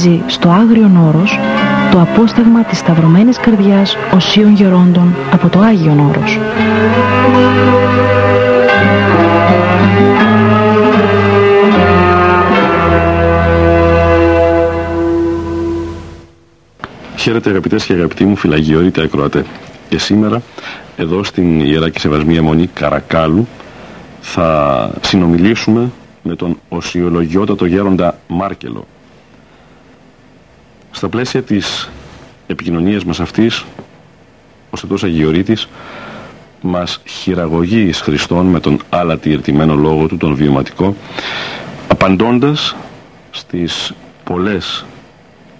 Κομίζει στο Άγριον Όρος το απόσταγμα της σταυρωμένης καρδιάς οσίων γερόντων από το Άγιον Όρος. Χαίρετε αγαπητές και αγαπητοί μου φυλαγιορείτε ακροατέ. Και σήμερα εδώ στην Ιερά και Σεβασμία Μονή Καρακάλου θα συνομιλήσουμε με τον οσιολογιότατο γέροντα Μάρκελο. Στα πλαίσια της επικοινωνίας μας αυτής, ο Σετός Αγιορείτης μας χειραγωγεί εις Χριστόν με τον άλατη ερτημένο λόγο του, τον βιωματικό, απαντώντας στις πολλές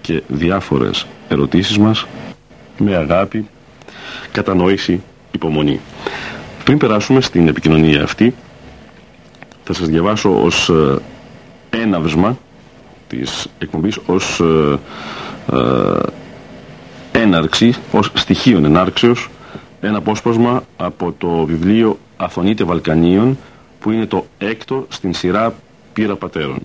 και διάφορες ερωτήσεις μας με αγάπη, κατανόηση, υπομονή. Πριν περάσουμε στην επικοινωνία αυτή, θα σας διαβάσω ως ε, έναυσμα της εκπομπής, ως ε, ε, έναρξη, ως στοιχείων ενάρξεως, ένα απόσπασμα από το βιβλίο Αθωνίτε Βαλκανίων, που είναι το έκτο στην σειρά Πύρα Πατέρων.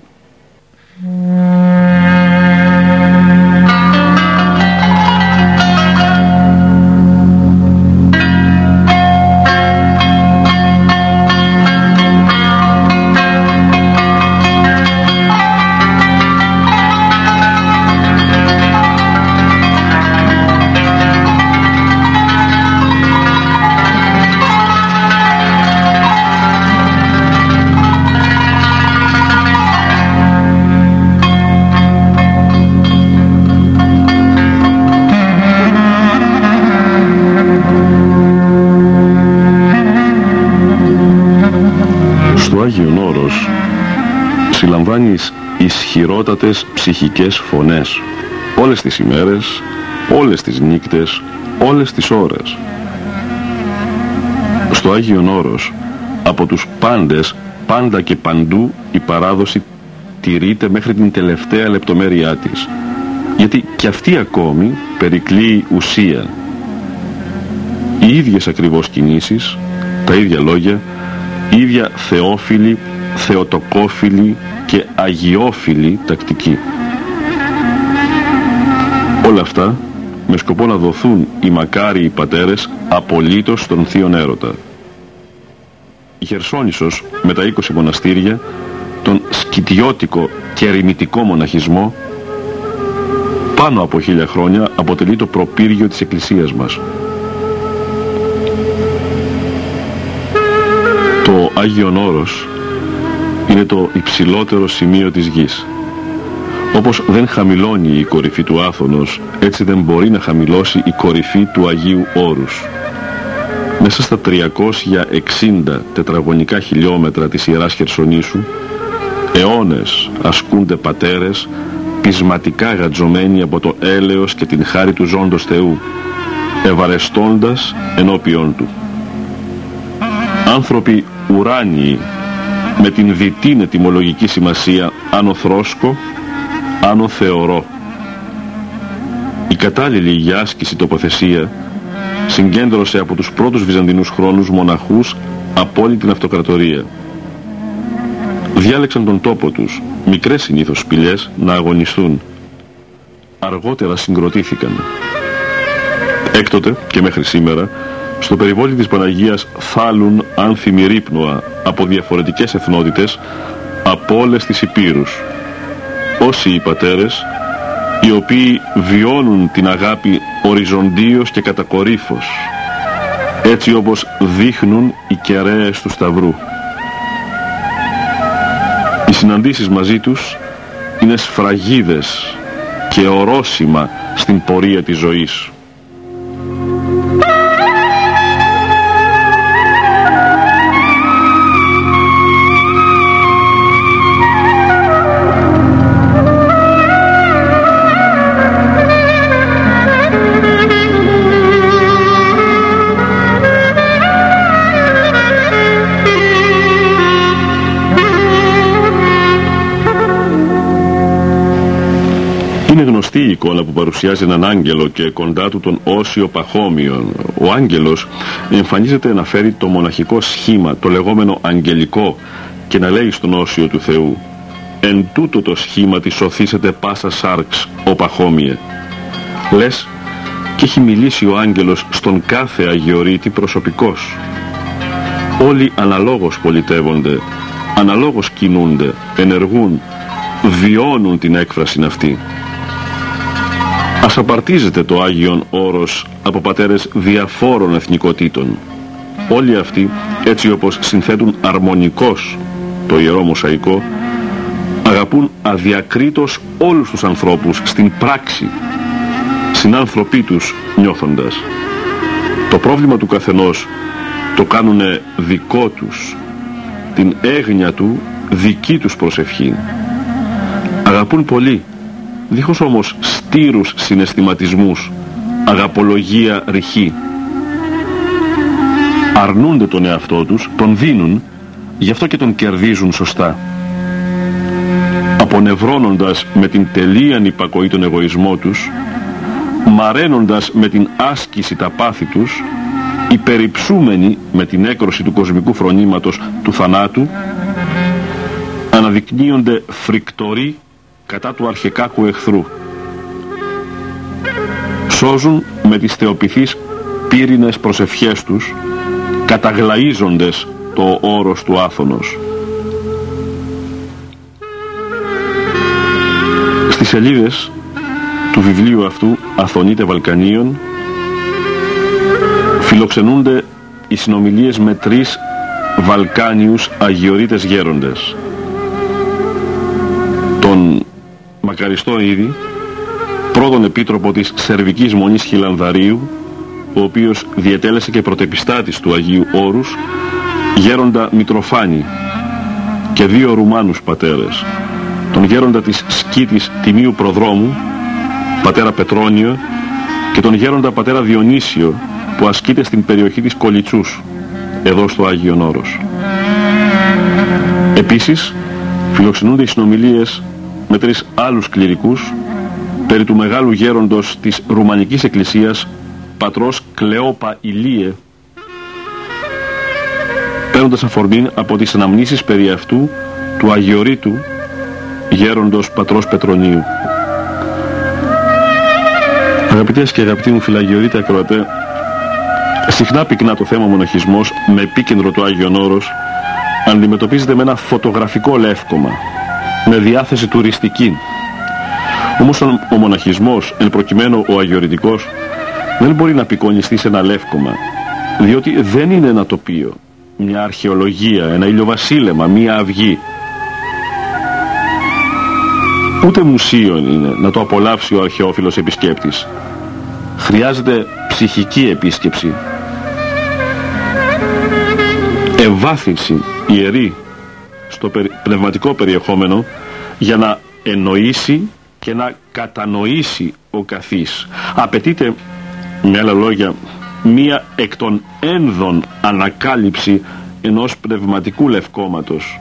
Ισχυρότατες ψυχικές φωνές όλες τις ημέρες, όλες τις νύκτες, όλες τις ώρες. Στο Άγιον Όρος από τους πάντες, πάντα και παντού η παράδοση τηρείται μέχρι την τελευταία λεπτομέρειά της. Γιατί και αυτή ακόμη περικλεί ουσία. Οι ίδιες ακριβώς κινήσεις, τα ίδια λόγια, η ίδια θεόφιλη, θεοτοκόφιλη και αγιόφιλη τακτική. Όλα αυτά με σκοπό να δοθούν οι μακάριοι πατέρες απολύτως στον θείον έρωτα. Η Χερσόνησος με τα 20 μοναστήρια, τον σκητιώτικο και ερημητικό μοναχισμό, πάνω από χίλια χρόνια αποτελεί το προπύργιο της Εκκλησίας μας. Το Άγιον Όρος είναι το υψηλότερο σημείο της γης. Όπως δεν χαμηλώνει η κορυφή του Άθωνος, έτσι δεν μπορεί να χαμηλώσει η κορυφή του Αγίου Όρους. Μέσα στα 360 τετραγωνικά χιλιόμετρα της Ιεράς Χερσονήσου, αιώνες ασκούνται πατέρες, πεισματικά γατζωμένοι από το έλεος και την χάρη του ζώντος Θεού, ευαρεστώντας ενώπιον Του. Άνθρωποι ουράνιοι, με την διτήν ετυμολογική σημασία άνω θρόσκο, άνω θεωρώ. η κατάλληλη για άσκηση τοποθεσία συγκέντρωσε από τους πρώτους βυζαντινούς χρόνους μοναχούς από όλη την αυτοκρατορία. Διάλεξαν τον τόπο τους, μικρές συνήθως σπηλιές, να αγωνιστούν. Αργότερα συγκροτήθηκαν. Έκτοτε και μέχρι σήμερα, στο περιβόλι της Παναγίας θάλουν άνθιμοι ρύπνοα από διαφορετικές εθνότητες από όλες τις υπήρους. Όσοι οι πατέρες, οι οποίοι βιώνουν την αγάπη οριζοντίως και κατακορύφως, έτσι όπως δείχνουν οι κεραίες του Σταυρού. Οι συναντήσεις μαζί τους είναι σφραγίδες και ορόσημα στην πορεία της ζωής. Είναι γνωστή η εικόνα που παρουσιάζει έναν άγγελο και κοντά του τον Όσιο Παχώμιο. Ο άγγελος εμφανίζεται να φέρει το μοναχικό σχήμα, το λεγόμενο αγγελικό και να λέει στον Όσιο του Θεού «Εν τούτο το σχήμα της σωθήσετε πάσα σάρξ, ο Παχώμιε». Λες και έχει μιλήσει ο άγγελος στον κάθε αγιορείτη προσωπικός. Όλοι αναλόγως πολιτεύονται, αναλόγως κινούνται, ενεργούν, βιώνουν την έκφραση αυτή. Ας απαρτίζεται το Άγιον Όρος από πατέρες διαφόρων εθνικοτήτων. Όλοι αυτοί, έτσι όπως συνθέτουν αρμονικός το Ιερό Μοσαϊκό, αγαπούν αδιακρίτως όλους τους ανθρώπους στην πράξη, συνάνθρωποι τους νιώθοντας. Το πρόβλημα του καθενός το κάνουν δικό τους, την έγνοια του δική τους προσευχή. Αγαπούν πολύ δίχως όμως στήρους συναισθηματισμούς, αγαπολογία ρηχή. Αρνούνται τον εαυτό τους, τον δίνουν, γι' αυτό και τον κερδίζουν σωστά. Απονευρώνοντας με την τελεία υπακοή τον εγωισμό τους, μαραίνοντας με την άσκηση τα πάθη τους, υπεριψούμενοι με την έκρωση του κοσμικού φρονήματος του θανάτου, αναδεικνύονται φρικτοροί κατά του αρχικάκου εχθρού. Σώζουν με τις θεοπηθείς πύρινες προσευχές τους, καταγλαίζοντες το όρος του άφωνος. Στις σελίδες του βιβλίου αυτού «Αθωνίτε Βαλκανίων» φιλοξενούνται οι συνομιλίες με τρεις Βαλκάνιους αγιορείτες γέροντες. Μακαριστό ήδη, πρώτον επίτροπο της Σερβικής Μονής Χιλανδαρίου, ο οποίος διετέλεσε και πρωτεπιστάτης του Αγίου Όρους, γέροντα Μητροφάνη και δύο Ρουμάνους πατέρες, τον γέροντα της Σκήτης Τιμίου Προδρόμου, πατέρα Πετρόνιο, και τον γέροντα πατέρα Διονύσιο, που ασκείται στην περιοχή της Κολιτσούς, εδώ στο Άγιον Όρος. Επίσης, φιλοξενούνται οι συνομιλίες με τρεις άλλους κληρικούς περί του μεγάλου γέροντος της Ρουμανικής Εκκλησίας πατρός Κλεόπα Ηλίε παίρνοντας αφορμήν από τις αναμνήσεις περί αυτού του Αγιορείτου γέροντος πατρός Πετρονίου. Αγαπητές και αγαπητοί μου φυλαγιορείτε ακροατέ, συχνά πυκνά το θέμα μοναχισμός με επίκεντρο το Άγιον Όρος αντιμετωπίζεται με ένα φωτογραφικό λεύκομα με διάθεση τουριστική. Όμως ο μοναχισμός, εν προκειμένου ο αγιορητικός, δεν μπορεί να απεικονιστεί σε ένα λεύκομα, διότι δεν είναι ένα τοπίο, μια αρχαιολογία, ένα ηλιοβασίλεμα, μια αυγή. Ούτε μουσείο είναι να το απολαύσει ο αρχαιόφιλος επισκέπτης. Χρειάζεται ψυχική επίσκεψη. Ευάθυνση ιερή στο πνευματικό περιεχόμενο για να εννοήσει και να κατανοήσει ο καθής. Απαιτείται με άλλα λόγια μία εκ των ένδων ανακάλυψη ενός πνευματικού λευκόματος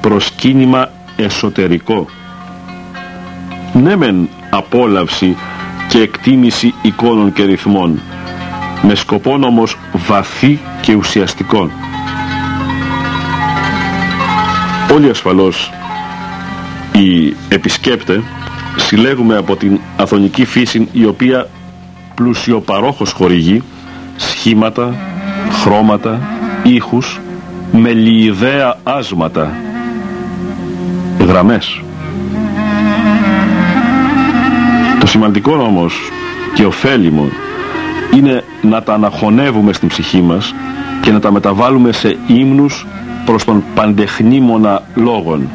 προσκύνημα εσωτερικό ναι μεν απόλαυση και εκτίμηση εικόνων και ρυθμών με σκοπό όμως βαθύ και ουσιαστικό. Όλοι ασφαλώς οι επισκέπτε συλλέγουμε από την αθωνική φύση η οποία πλουσιοπαρόχως χορηγεί σχήματα, χρώματα, ήχους με λιιδαία άσματα γραμμές. Το σημαντικό όμως και ωφέλιμο είναι να τα αναχωνεύουμε στην ψυχή μας και να τα μεταβάλουμε σε ύμνους προς τον παντεχνήμονα λόγων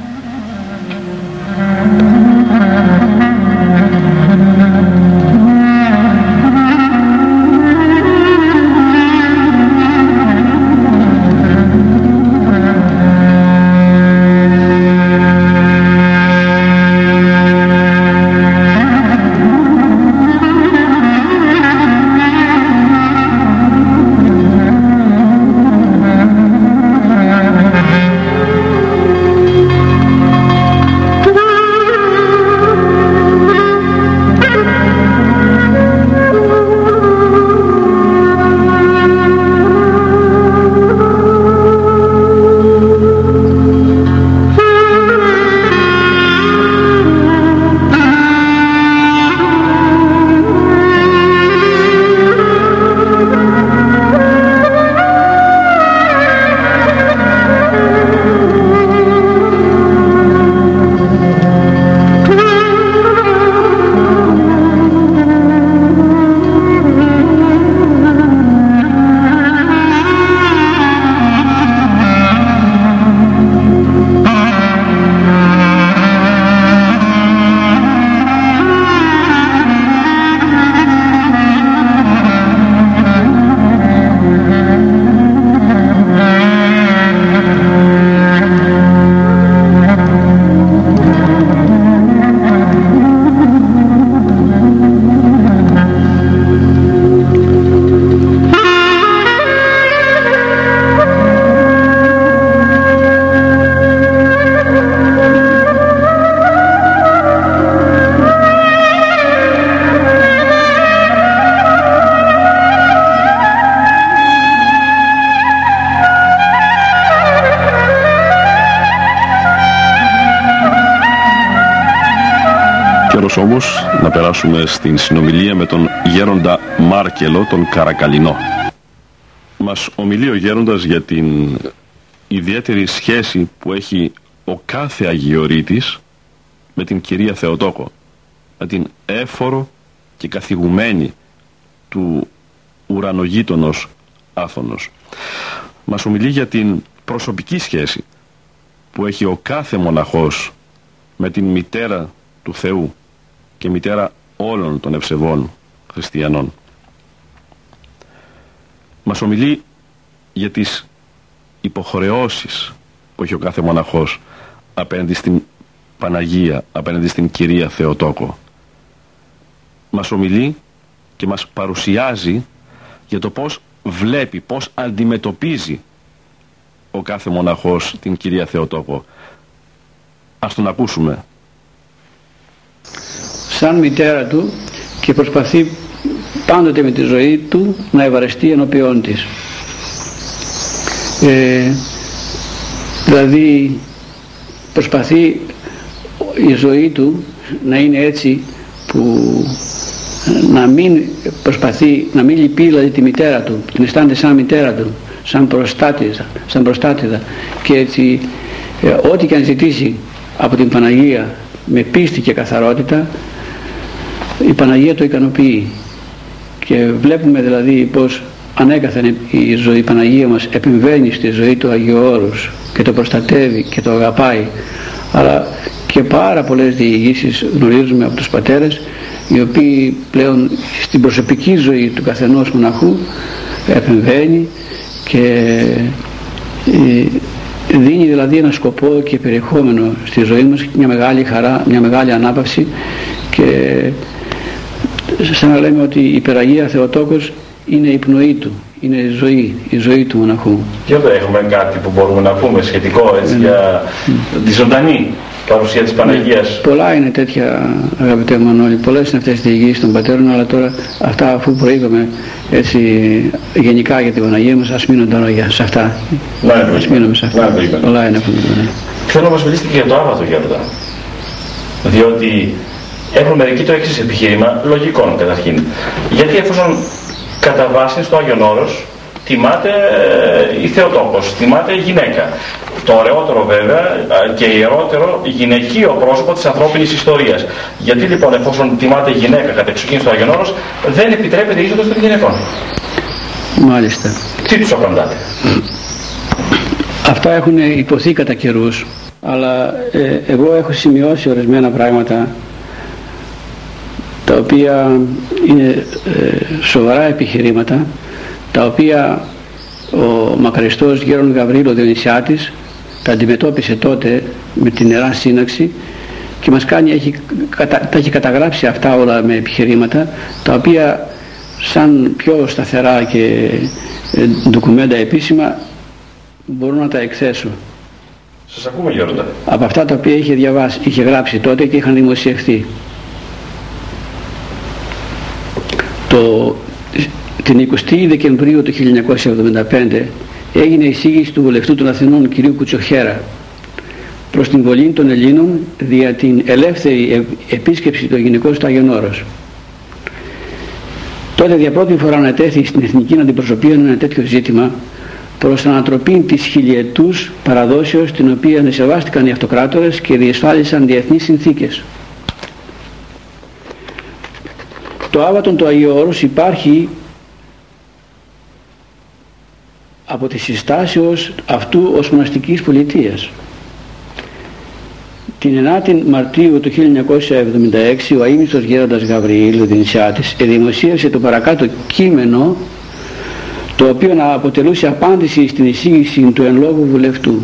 όμως να περάσουμε στην συνομιλία με τον γέροντα Μάρκελο, τον Καρακαλινό. Μας ομιλεί ο γέροντας για την ιδιαίτερη σχέση που έχει ο κάθε Αγιορείτης με την κυρία Θεοτόκο, με την έφορο και καθηγουμένη του ουρανογείτονος Άθωνος. Μας ομιλεί για την προσωπική σχέση που έχει ο κάθε μοναχός με την μητέρα του Θεού και μητέρα όλων των ευσεβών χριστιανών. Μας ομιλεί για τις υποχρεώσεις που έχει ο κάθε μοναχός απέναντι στην Παναγία, απέναντι στην Κυρία Θεοτόκο. Μας ομιλεί και μας παρουσιάζει για το πώς βλέπει, πώς αντιμετωπίζει ο κάθε μοναχός την Κυρία Θεοτόκο. Ας τον ακούσουμε σαν μητέρα του και προσπαθεί πάντοτε με τη ζωή του να ευαρεστεί ενώπιόν της. Ε, δηλαδή προσπαθεί η ζωή του να είναι έτσι που να μην προσπαθεί, να μην λυπεί δηλαδή τη μητέρα του, την αισθάνεται σαν μητέρα του, σαν προστάτηδα, σαν προστάτηδα και έτσι ε, ό,τι και αν ζητήσει από την Παναγία με πίστη και καθαρότητα η Παναγία το ικανοποιεί. Και βλέπουμε δηλαδή πως ανέκαθεν η ζωή η Παναγία μας επιμβαίνει στη ζωή του Αγίου Όρους και το προστατεύει και το αγαπάει. Αλλά και πάρα πολλές διηγήσεις γνωρίζουμε από τους πατέρες οι οποίοι πλέον στην προσωπική ζωή του καθενός μοναχού επεμβαίνει και ε, δίνει δηλαδή ένα σκοπό και περιεχόμενο στη ζωή μας μια μεγάλη χαρά, μια μεγάλη ανάπαυση και σαν να λέμε ότι η Περαγία Θεοτόκος είναι η πνοή του, είναι η ζωή, η ζωή του μοναχού. Και εδώ έχουμε κάτι που μπορούμε να πούμε σχετικό έτσι, ναι, ναι. για τη ζωντανή παρουσία της Παναγίας. Ναι, πολλά είναι τέτοια αγαπητέ Μανώλη, πολλές είναι αυτές οι διηγήσεις των πατέρων, αλλά τώρα αυτά αφού προείπαμε έτσι γενικά για την Παναγία μας, ας μείνουν τώρα για, σε αυτά. Να ας μείνουμε σε αυτά. Να πολλά είναι που ναι. Θέλω να μας μιλήσετε και για το Άβατο Γέροντα. Διότι έχουν μερικοί το εξής επιχείρημα, λογικό καταρχήν. Γιατί εφόσον κατά βάση στο Άγιον Όρος τιμάται ε, η Θεοτόκος, τιμάται η γυναίκα. Το ωραιότερο βέβαια ε, και ιερότερο γυναικείο πρόσωπος της ανθρώπινης ιστορίας. Γιατί λοιπόν εφόσον τιμάται η γυναίκα κατά εξοχήν στο Άγιον Όρος δεν επιτρέπεται η είσοδος των γυναικών; Μάλιστα. Τι τους απαντάτε; Αυτά έχουν υποθεί κατά καιρούς, αλλά ε, εγώ έχω σημειώσει ορισμένα πράγματα τα οποία είναι σοβαρά επιχειρήματα τα οποία ο μακαριστός Γέρον Γαβρίλο Διονυσιάτης τα αντιμετώπισε τότε με την Ιερά Σύναξη και μας κάνει, έχει, τα έχει καταγράψει αυτά όλα με επιχειρήματα τα οποία σαν πιο σταθερά και ε, ντοκουμέντα επίσημα μπορώ να τα εκθέσω. Σας ακούμε Γέροντα. Από αυτά τα οποία είχε, διαβάσει, είχε γράψει τότε και είχαν δημοσιευθεί. Το την 20η Δεκεμβρίου του 1975 έγινε εισήγηση του βουλευτού των Αθηνών κ. Κουτσοχέρα προς την βολή των Ελλήνων δια την ελεύθερη επίσκεψη των γυναικών στο Άγιον Όρος. Τότε για πρώτη φορά ανατέθη στην εθνική αντιπροσωπεία ένα τέτοιο ζήτημα προς ανατροπή της χιλιετούς παραδόσεως την οποία ανεσεβάστηκαν οι αυτοκράτορες και διεσφάλισαν διεθνείς συνθήκες. Το Άβατον του Αγίου Όρους υπάρχει από τη συστάσεως αυτού ως μοναστικής πολιτείας. Την 9η Μαρτίου του 1976 ο αείμνηστος γέροντας Γαβριήλ, ο Δινησιάτης, δημοσίευσε το παρακάτω κείμενο το οποίο να αποτελούσε απάντηση στην εισήγηση του εν λόγω βουλευτού.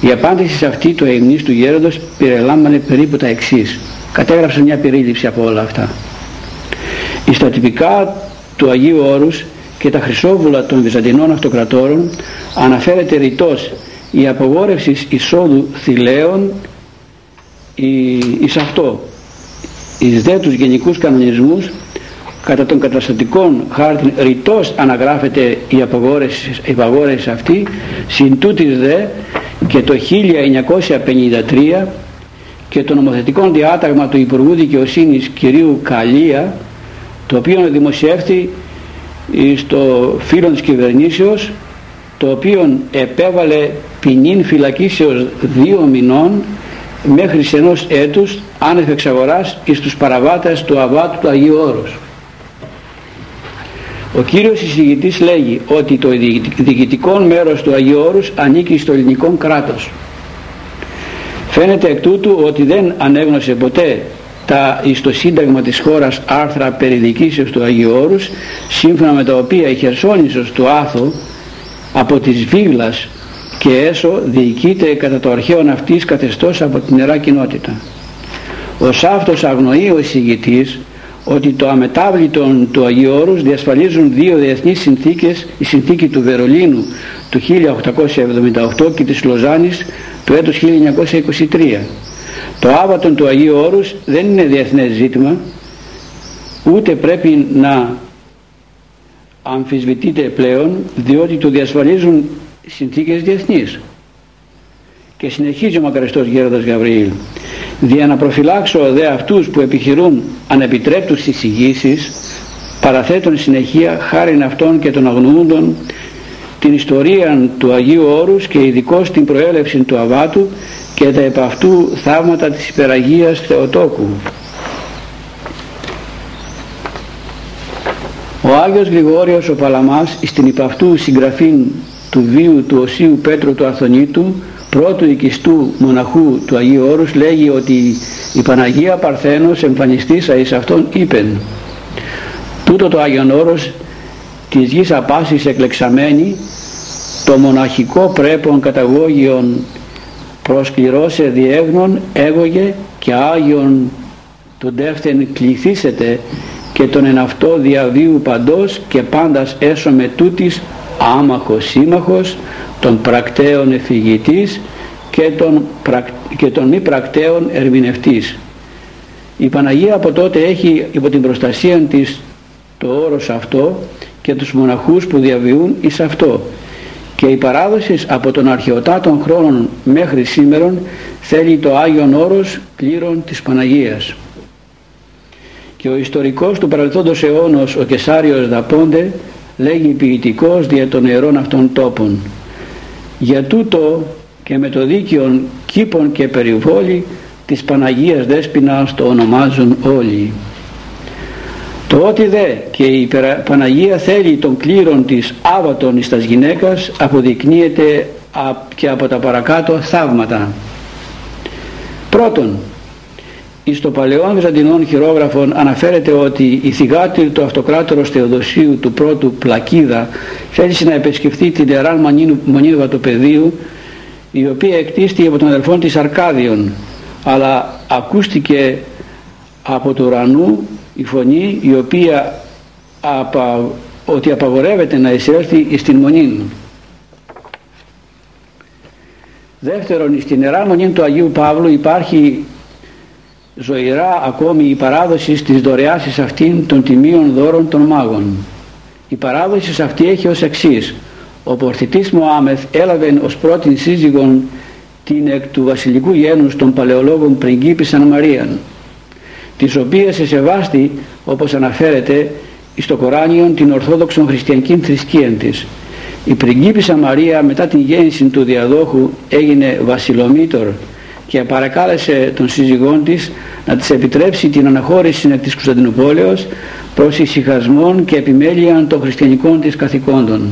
Η απάντηση σε αυτή του αιμνής του γέροντος περιλάμβανε περίπου τα εξής. Κατέγραψε μια περίληψη από όλα αυτά. Η στατυπικά του Αγίου Όρους και τα χρυσόβουλα των Βυζαντινών αυτοκρατόρων αναφέρεται ρητός η απογόρευση εισόδου θηλαίων εις αυτό εις δε τους γενικούς κανονισμούς κατά των καταστατικών χάρτην ρητός αναγράφεται η απογόρευση, η απαγόρευση αυτή συν τούτης δε και το 1953 και το νομοθετικό διάταγμα του Υπουργού Δικαιοσύνης κυρίου Καλία το οποίο δημοσιεύθη στο φίλο της κυβερνήσεως το οποίο επέβαλε ποινήν φυλακίσεως δύο μηνών μέχρι ενός έτους άνευ εξαγοράς εις τους παραβάτες του Αβάτου του Αγίου Όρους. Ο κύριος εισηγητής λέγει ότι το διοικητικό μέρος του Αγίου Όρους ανήκει στο ελληνικό κράτος. Φαίνεται εκ τούτου ότι δεν ανέγνωσε ποτέ τα εις το σύνταγμα της χώρας άρθρα περιδικήσεως του Αγίου Όρους σύμφωνα με τα οποία η Χερσόνησος του Άθο από της Βίγλας και έσω διοικείται κατά το αρχαίο αυτής καθεστώς από την νερά κοινότητα. Ως αυτός αγνοεί ο εισηγητής ότι το αμετάβλητο του Αγίου Όρους διασφαλίζουν δύο διεθνείς συνθήκες, η συνθήκη του Βερολίνου του 1878 και της Λοζάνης του έτους 1923 το άβατον του Αγίου Όρους δεν είναι διεθνές ζήτημα ούτε πρέπει να αμφισβητείται πλέον διότι το διασφαλίζουν συνθήκες διεθνείς. Και συνεχίζει ο μακαριστός γέροντας Γαβριήλ. Δια να προφυλάξω δε αυτούς που επιχειρούν ανεπιτρέπτους εισηγήσεις παραθέτουν συνεχεία χάριν αυτών και των αγνοούντων την ιστορία του Αγίου Όρους και ειδικώς την προέλευση του Αβάτου και τα επ' αυτού θαύματα της υπεραγίας Θεοτόκου. Ο Άγιος Γρηγόριος ο Παλαμάς στην υπ' αυτού συγγραφή του βίου του Οσίου Πέτρου του Αθωνίτου πρώτου οικιστού μοναχού του Αγίου Όρους λέγει ότι η Παναγία Παρθένος εμφανιστήσα εις αυτόν είπεν τούτο το Άγιον Όρος της γης απάσης εκλεξαμένη το μοναχικό πρέπον καταγώγιον προσκληρώσε διεύνων έγωγε και Άγιον τον τεύθεν κληθήσετε και τον εν αυτό διαβίου παντός και πάντας έσω με τούτης άμαχος σύμμαχος των πρακτέων εφηγητής και των, και των μη πρακτέων ερμηνευτής. Η Παναγία από τότε έχει υπό την προστασία της το όρος αυτό και τους μοναχούς που διαβιούν εις αυτό και η παράδοσης από τον αρχαιοτά των χρόνων μέχρι σήμερον θέλει το Άγιον Όρος πλήρων της Παναγίας. Και ο ιστορικός του παρελθόντος αιώνος, ο Κεσάριος Δαπόντε, λέγει ποιητικός δια των ιερών αυτών τόπων. Για τούτο και με το δίκαιο κήπων και περιβόλη της Παναγίας Δέσποινας το ονομάζουν όλοι. Το ότι δε και η Παναγία θέλει των κλήρων της άβατον εις τας γυναίκας αποδεικνύεται και από τα παρακάτω θαύματα. Πρώτον, εις το παλαιόν Βυζαντινών χειρόγραφων αναφέρεται ότι η θυγάτη του αυτοκράτορος Θεοδοσίου του πρώτου Πλακίδα θέλησε να επισκεφθεί την Ιεράν Μονίδα του Πεδίου η οποία εκτίστη από τον αδελφόν της Αρκάδιον αλλά ακούστηκε από το ουρανού η φωνή η οποία απα, ότι απαγορεύεται να εισέλθει στην μονή Δεύτερον, στην Ιερά Μονή του Αγίου Παύλου υπάρχει ζωηρά ακόμη η παράδοση της δωρεάς αυτήν των τιμίων δώρων των μάγων. Η παράδοση αυτή έχει ως εξής. Ο πορθητής Μωάμεθ έλαβε ως πρώτη σύζυγον την εκ του βασιλικού γένους των παλαιολόγων πριγκίπισσαν Μαρίαν της οποίας σε σεβάστη όπως αναφέρεται στο Κοράνιον την Ορθόδοξον χριστιανική θρησκεία της. Η πριγκίπισσα Μαρία μετά την γέννηση του διαδόχου έγινε βασιλομήτωρ και παρακάλεσε τον σύζυγόν της να της επιτρέψει την αναχώρηση της Κωνσταντινούπολεως προς ησυχασμόν και επιμέλεια των χριστιανικών της καθηκόντων.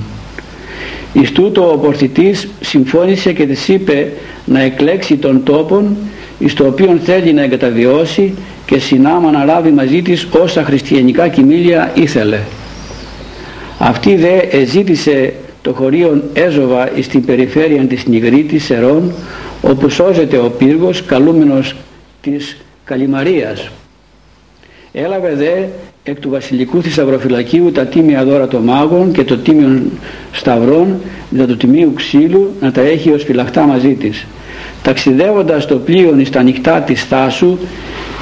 Εις τούτο ο πορθητής συμφώνησε και της είπε να εκλέξει τον τόπον εις το οποίο θέλει να εγκαταβιώσει και συνάμα να λάβει μαζί της όσα χριστιανικά κοιμήλια ήθελε. Αυτή δε εζήτησε το χωρίο Έζοβα στην περιφέρεια της Νιγρήτης Σερών όπου σώζεται ο πύργος καλούμενος της Καλιμαρίας. Έλαβε δε εκ του βασιλικού θησαυροφυλακίου τα τίμια δώρα των μάγων και το τίμιο σταυρών δια του τιμίου ξύλου να τα έχει ως φυλαχτά μαζί της. Ταξιδεύοντας το πλοίο στα νυχτά της Θάσου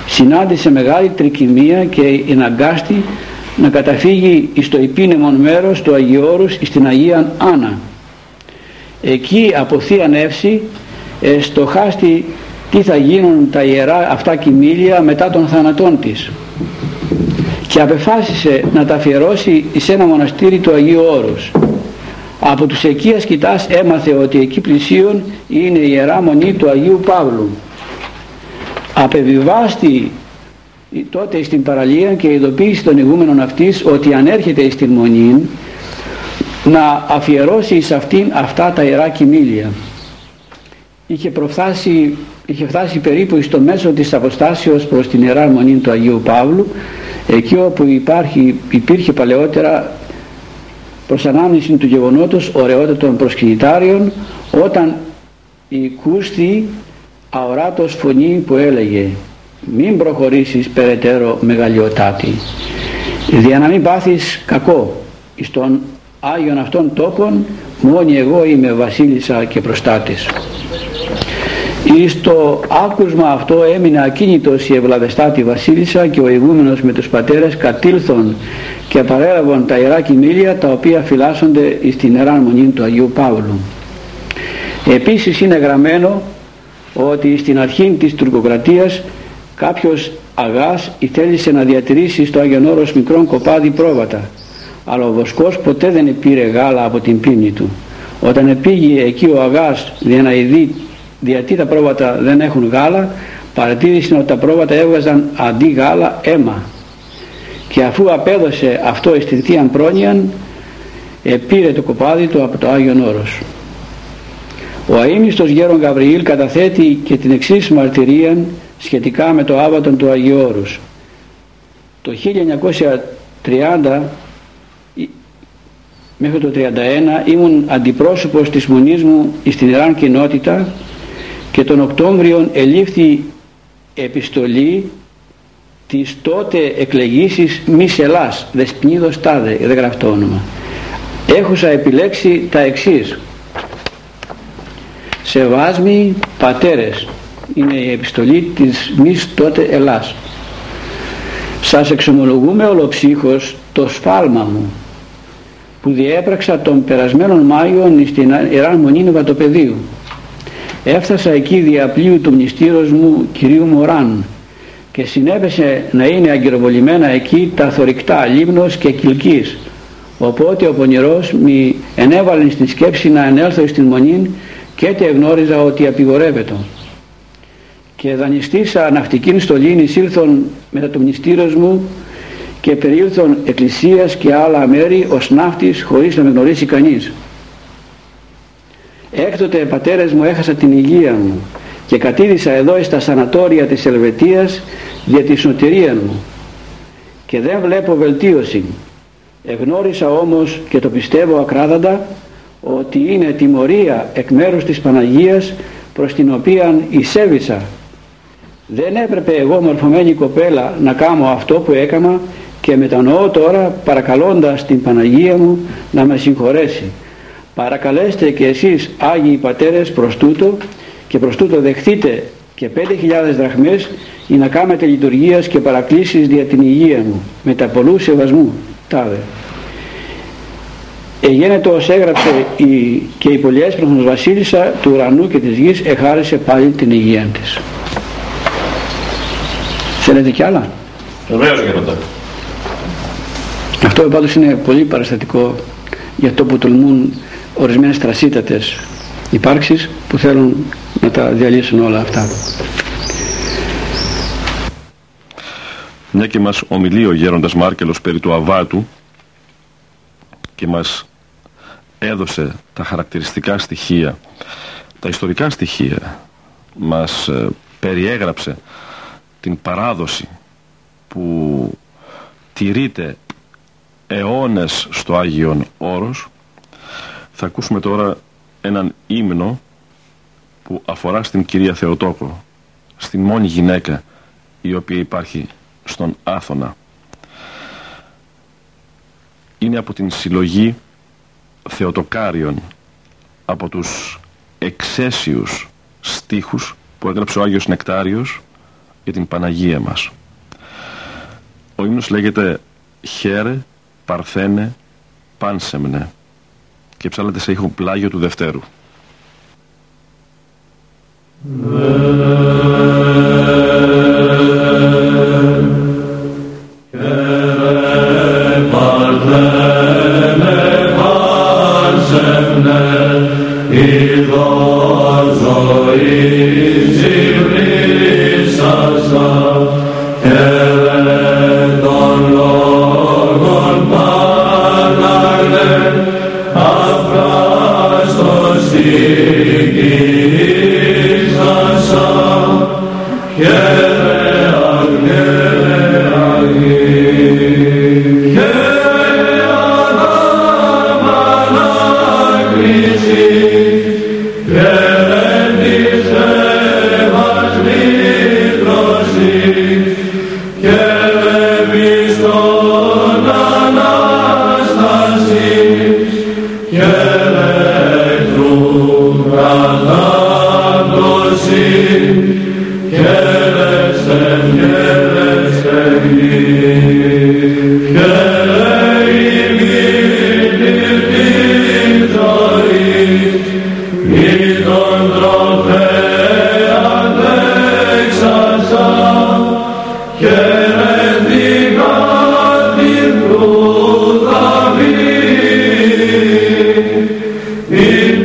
συνάντησε μεγάλη τρικυμία και εναγκάστη να καταφύγει στο υπήνεμον μέρος του Αγιώρους στην Αγία Άννα. Εκεί από Θεία Νεύση στοχάστη τι θα γίνουν τα ιερά αυτά κοιμήλια μετά των θανατών της και απεφάσισε να τα αφιερώσει σε ένα μοναστήρι του Αγίου Όρους. Από τους εκεί ασκητάς έμαθε ότι εκεί πλησίον είναι η Ιερά Μονή του Αγίου Παύλου απεβιβάστη τότε στην παραλία και ειδοποίηση των ηγούμενων αυτής ότι αν έρχεται στην Μονή να αφιερώσει σε αυτήν αυτά τα ιερά κοιμήλια. Είχε, προφτάσει, είχε φτάσει περίπου στο μέσο της αποστάσεως προς την Ιερά Μονή του Αγίου Παύλου εκεί όπου υπάρχει, υπήρχε παλαιότερα προς ανάμνηση του γεγονότος ωραιότατων προσκυνητάριων όταν η κούστη αοράτος φωνή που έλεγε μην προχωρήσεις περαιτέρω μεγαλειοτάτη. Για να μην πάθεις κακό στον Άγιον αυτών τόπων μόνοι εγώ είμαι βασίλισσα και προστάτης Εις το άκουσμα αυτό έμεινε ακίνητος η ευλαβεστάτη βασίλισσα και ο ηγούμενος με τους πατέρες κατήλθον και παρέλαβαν τα ιερά κοιμήλια τα οποία φυλάσσονται στην Ιερά Μονή του Αγίου Παύλου. Επίσης είναι γραμμένο ότι στην αρχή της τουρκοκρατίας κάποιος αγάς θέλησε να διατηρήσει στο Άγιον Όρος μικρόν κοπάδι πρόβατα αλλά ο Βοσκός ποτέ δεν πήρε γάλα από την πίνη του όταν πήγε εκεί ο αγάς για να ειδεί γιατί τα πρόβατα δεν έχουν γάλα παρατήρησε ότι τα πρόβατα έβγαζαν αντί γάλα αίμα και αφού απέδωσε αυτό στην Θείαν Πρόνοιαν πήρε το κοπάδι του από το Άγιον Όρος ο αείμιστος γέρον Γαβριήλ καταθέτει και την εξής μαρτυρία σχετικά με το Άβατον του Αγίου Όρους. Το 1930 μέχρι το 1931 ήμουν αντιπρόσωπος της μονής μου στην Ιράν κοινότητα και τον Οκτώβριο ελήφθη επιστολή της τότε εκλεγήσης Μισελάς, Δεσποινίδος Τάδε, δεν γραφτό όνομα. Έχουσα επιλέξει τα εξής Σεβάσμοι πατέρες είναι η επιστολή της μης τότε Ελλάς. Σας εξομολογούμε ολοψύχως το σφάλμα μου που διέπραξα τον περασμένο Μάιο στην Ιερά Μονή Νεβατοπεδίου. Έφτασα εκεί διαπλίου του μνηστήρος μου κυρίου Μωράν και συνέβησε να είναι αγκυροβολημένα εκεί τα θορυκτά λίμνος και κυλκής οπότε ο πονηρός μη ενέβαλε στην σκέψη να ενέλθω στην μονή και τε εγνώριζα ότι απειγορεύεται και δανειστήσα ναυτικήν στολήν εισήλθον μετά το μνηστήρος μου και περιήλθον εκκλησίας και άλλα μέρη ως ναύτης χωρίς να με γνωρίσει κανείς. Έκτοτε πατέρες μου έχασα την υγεία μου και κατήδησα εδώ στα σανατόρια της Ελβετίας για της σωτηρίας μου και δεν βλέπω βελτίωση. Εγνώρισα όμως και το πιστεύω ακράδαντα ότι είναι τιμωρία εκ μέρους της Παναγίας προς την οποία εισέβησα δεν έπρεπε εγώ μορφωμένη κοπέλα να κάνω αυτό που έκανα και μετανοώ τώρα παρακαλώντας την Παναγία μου να με συγχωρέσει. Παρακαλέστε και εσείς Άγιοι Πατέρες προς τούτο και προς τούτο δεχτείτε και 5.000 δραχμές ή να κάνετε λειτουργίας και παρακλήσεις δια την υγεία μου με τα πολλούς σεβασμού. Τάδε. Εγένετο ως έγραψε η, και η πολυέσπροχος βασίλισσα του ουρανού και της γης εχάρισε πάλι την υγεία της. Θέλετε κι άλλα; Βεβαίως γέροντα. Αυτό πάντως είναι πολύ παραστατικό για το που τολμούν ορισμένες τρασίτατες υπάρξεις που θέλουν να τα διαλύσουν όλα αυτά. Μια και μας ομιλεί ο γέροντας Μάρκελος περί του Αβάτου και μας έδωσε τα χαρακτηριστικά στοιχεία, τα ιστορικά στοιχεία, μας ε, περιέγραψε την παράδοση που τηρείται αιώνες στο Άγιον Όρος θα ακούσουμε τώρα έναν ύμνο που αφορά στην κυρία Θεοτόκο στην μόνη γυναίκα η οποία υπάρχει στον Άθωνα είναι από την συλλογή Θεοτοκάριων από τους εξαίσιους στίχους που έγραψε ο Άγιος Νεκτάριος για την Παναγία μας. Ο ύμνος λέγεται «Χαίρε, Παρθένε, Πάνσεμνε» και ψάλλεται σε ήχο πλάγιο του Δευτέρου. Υπότιτλοι AUTHORWAVE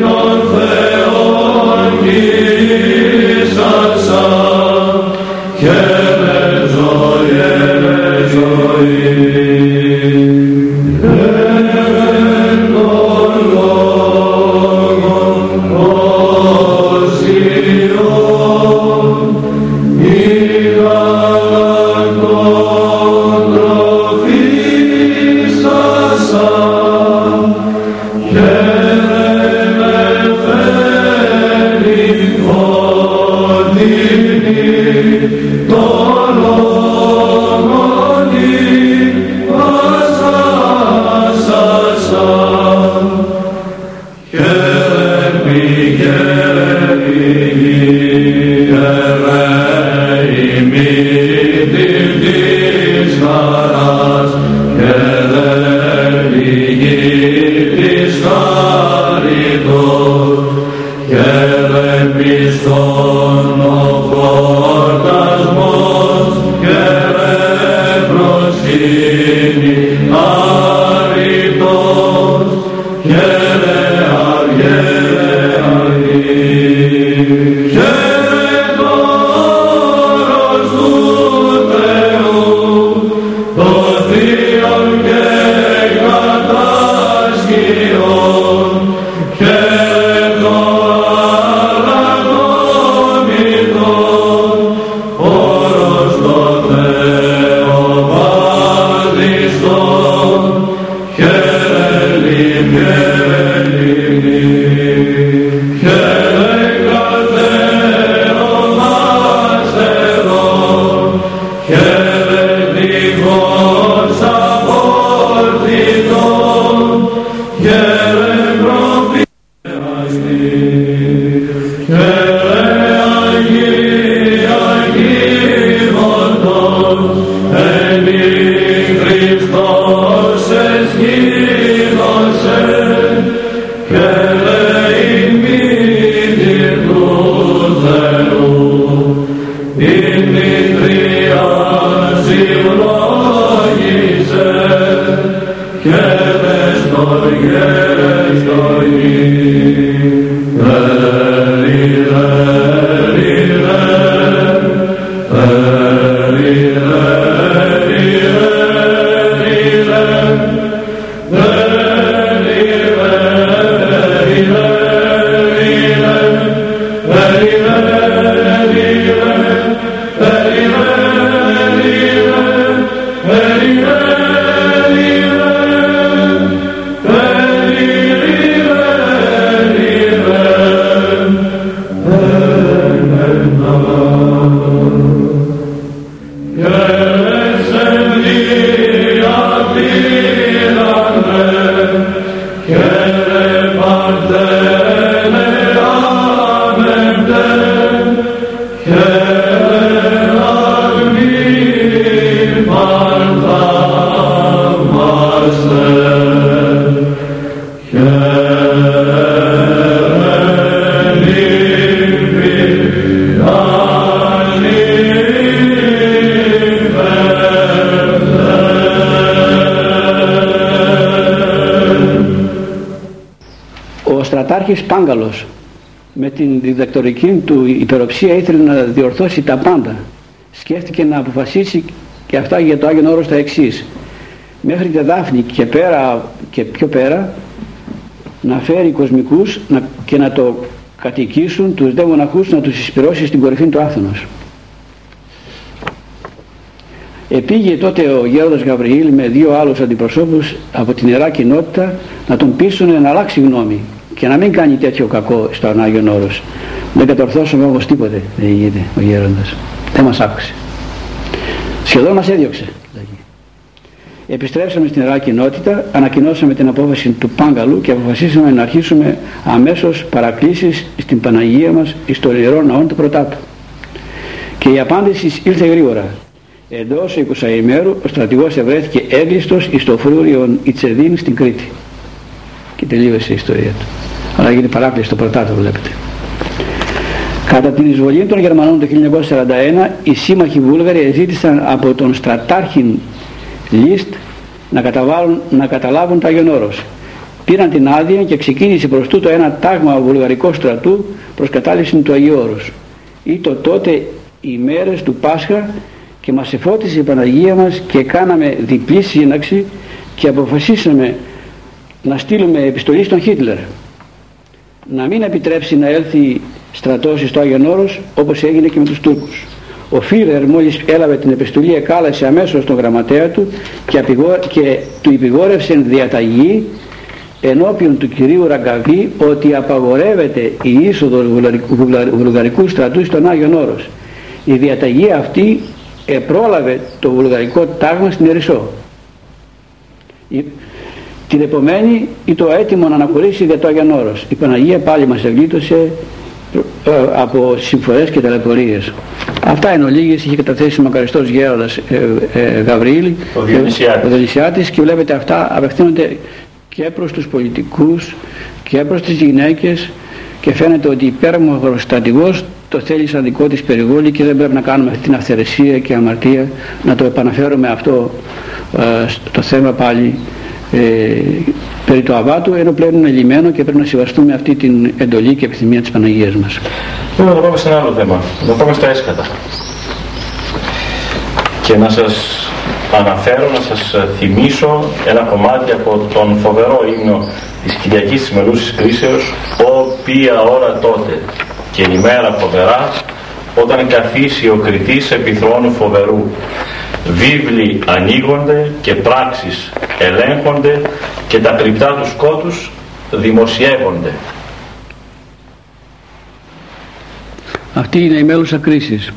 your face. Πάγκαλος με την διδακτορική του υπεροψία ήθελε να διορθώσει τα πάντα. Σκέφτηκε να αποφασίσει και αυτά για το Άγιον Όρος τα εξής. Μέχρι τη Δάφνη και, πέρα, και πιο πέρα να φέρει κοσμικούς και να το κατοικήσουν τους δε μοναχούς να τους εισπυρώσει στην κορυφή του Άθωνος. Επήγε τότε ο γέροντας Γαβριήλ με δύο άλλους αντιπροσώπους από την Ιερά Κοινότητα να τον πείσουν να αλλάξει γνώμη και να μην κάνει τέτοιο κακό στον Άγιον Όρος. Δεν κατορθώσαμε όμως τίποτε, λέει ο γέροντας. Δεν μας άκουσε. Σχεδόν μας έδιωξε. Επιστρέψαμε στην Ιερά Κοινότητα, ανακοινώσαμε την απόφαση του Πάγκαλου και αποφασίσαμε να αρχίσουμε αμέσως παρακλήσεις στην Παναγία μας στο ιερό ναό του Πρωτάτου. Και η απάντηση ήρθε γρήγορα. Εντός 20 ημέρου ο στρατηγός ευρέθηκε έγκλειστος στο φρούριο Ιτσεδίν στην Κρήτη. Και τελείωσε η ιστορία του αλλά γίνεται παράκληση στο πρωτάτο βλέπετε. Κατά την εισβολή των Γερμανών το 1941 οι σύμμαχοι Βούλγαροι ζήτησαν από τον στρατάρχη Λίστ να, να καταλάβουν τα Όρος. Πήραν την άδεια και ξεκίνησε προς τούτο ένα τάγμα βουλγαρικού στρατού προς κατάληψη του Αγίου Όρους. Ήτο τότε οι μέρες του Πάσχα και μας εφώτισε η Παναγία μας και κάναμε διπλή σύναξη και αποφασίσαμε να στείλουμε επιστολή στον Χίτλερ να μην επιτρέψει να έλθει στρατός στο Άγιον Όρος όπως έγινε και με τους Τούρκους. Ο Φίρερ μόλις έλαβε την επιστολή εκάλασε αμέσως τον γραμματέα του και, και του υπηγόρευσε διαταγή ενώπιον του κυρίου Ραγκαβή ότι απαγορεύεται η είσοδος βουλγαρικού στρατού στον Άγιον Όρος. Η διαταγή αυτή επρόλαβε το βουλγαρικό τάγμα στην Ερυσό. Την επομένη ή το έτοιμο να αναχωρήσει για το Άγιον Όρος. Η Παναγία πάλι μας ευλήτωσε ε, από συμφορές και ταλαιπωρίες. Αυτά είναι ολίγες, είχε καταθέσει ο μακαριστός γέροντας ε, ε, Γαβρίλη, Ο Διονυσιάτης. ο Διονυσιάτης και βλέπετε αυτά απευθύνονται και προς τους πολιτικούς και προς τις γυναίκες και φαίνεται ότι υπέρμαχος στρατηγός το θέλει σαν δικό της περιβόλι και δεν πρέπει να κάνουμε αυτή την αυθαιρεσία και αμαρτία να το επαναφέρουμε αυτό ε, στο θέμα πάλι ε, περί του Αβάτου ενώ πλέον είναι λυμένο και πρέπει να συμβαστούμε αυτή την εντολή και επιθυμία της Παναγίας μας. Τώρα να πάμε σε ένα άλλο θέμα. Να πάμε στα έσκατα. Και να σας αναφέρω, να σας θυμίσω ένα κομμάτι από τον φοβερό ύμνο της Κυριακής της Μελούσης Κρίσεως «Οποία ώρα τότε και η μέρα φοβερά όταν καθίσει ο κριτής επί θρόνου φοβερού βίβλοι ανοίγονται και πράξεις ελέγχονται και τα κρυπτά τους σκότους δημοσιεύονται». Αυτή είναι η μέλουσα κρίσης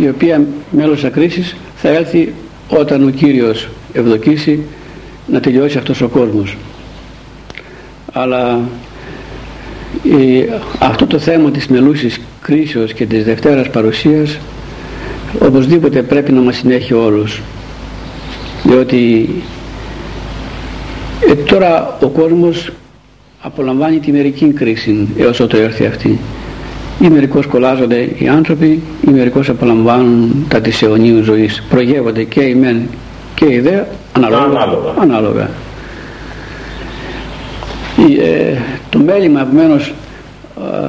η οποία μέλουσα κρίσης θα έλθει όταν ο Κύριος ευδοκίσει να τελειώσει αυτός ο κόσμος. Αλλά ε, αυτό το θέμα της μελούσης κρίσεως και της Δευτέρας παρουσίας οπωσδήποτε πρέπει να μας συνέχει όλους διότι ε, τώρα ο κόσμος απολαμβάνει τη μερική κρίση έως ότου έρθει αυτή ή μερικώς κολλάζονται οι άνθρωποι ή μερικώς απολαμβάνουν τα της αιωνίου ζωής προγεύονται και οι μεν και οι δε ανάλογα, Ανάλογα. ανάλογα. Η, ε, το μέλημα επομένως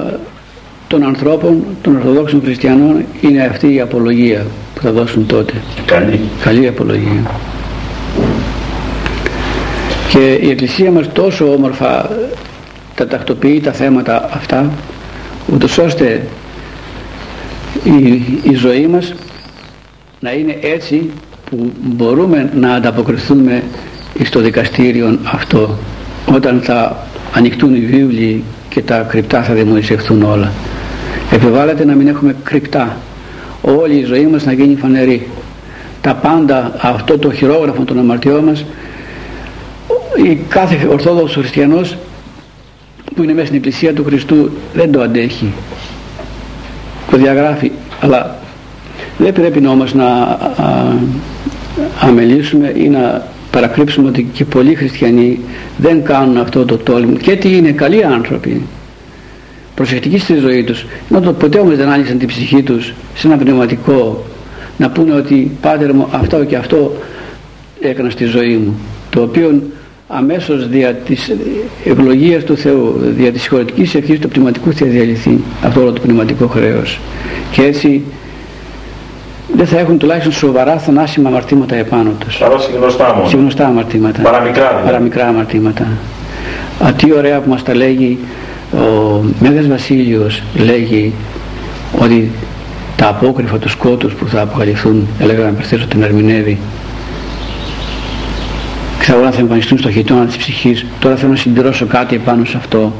ε, των ανθρώπων των Ορθοδόξων Χριστιανών είναι αυτή η απολογία που θα δώσουν τότε Καλή. καλή απολογία και η Εκκλησία μας τόσο όμορφα τα τακτοποιεί τα θέματα αυτά ούτως ώστε η, η ζωή μας να είναι έτσι που μπορούμε να ανταποκριθούμε στο δικαστήριο αυτό όταν θα ανοιχτούν οι βίβλοι και τα κρυπτά θα δημοσιευθούν όλα. Επιβάλλεται να μην έχουμε κρυπτά. Όλη η ζωή μας να γίνει φανερή. Τα πάντα αυτό το χειρόγραφο των αμαρτιών μας η κάθε ορθόδοξος χριστιανός που είναι μέσα στην εκκλησία του Χριστού δεν το αντέχει. Το διαγράφει. Αλλά δεν πρέπει όμως να α, αμελήσουμε ή να παρακρύψουμε ότι και πολλοί χριστιανοί δεν κάνουν αυτό το τόλμη και τι είναι καλοί άνθρωποι. Προσεκτικοί στη ζωή τους. Ενώ το ποτέ όμως δεν άνοιξαν την ψυχή τους σε ένα πνευματικό να πούνε ότι πάτερ μου αυτό και αυτό έκανα στη ζωή μου το οποίο αμέσως δια της ευλογίας του Θεού δια της συγχωρητικής ευχής του πνευματικού θα διαλυθεί αυτό όλο το πνευματικό χρέος και έτσι δεν θα έχουν τουλάχιστον σοβαρά θανάσιμα αμαρτήματα επάνω τους Παρά σε γνωστά μόνο. σε γνωστά αμαρτήματα Παραμικρά δηλαδή. παραμικρά αμαρτήματα Α, τι ωραία που μας τα λέγει ο Μέγας Βασίλειος λέγει ότι τα απόκριφα τους σκότους που θα αποκαλυφθούν έλεγα να περθέσω την ερμηνεύει ξέρω να θα εμφανιστούν στο χειτώνα της ψυχής. Τώρα θέλω να συμπληρώσω κάτι επάνω σε αυτό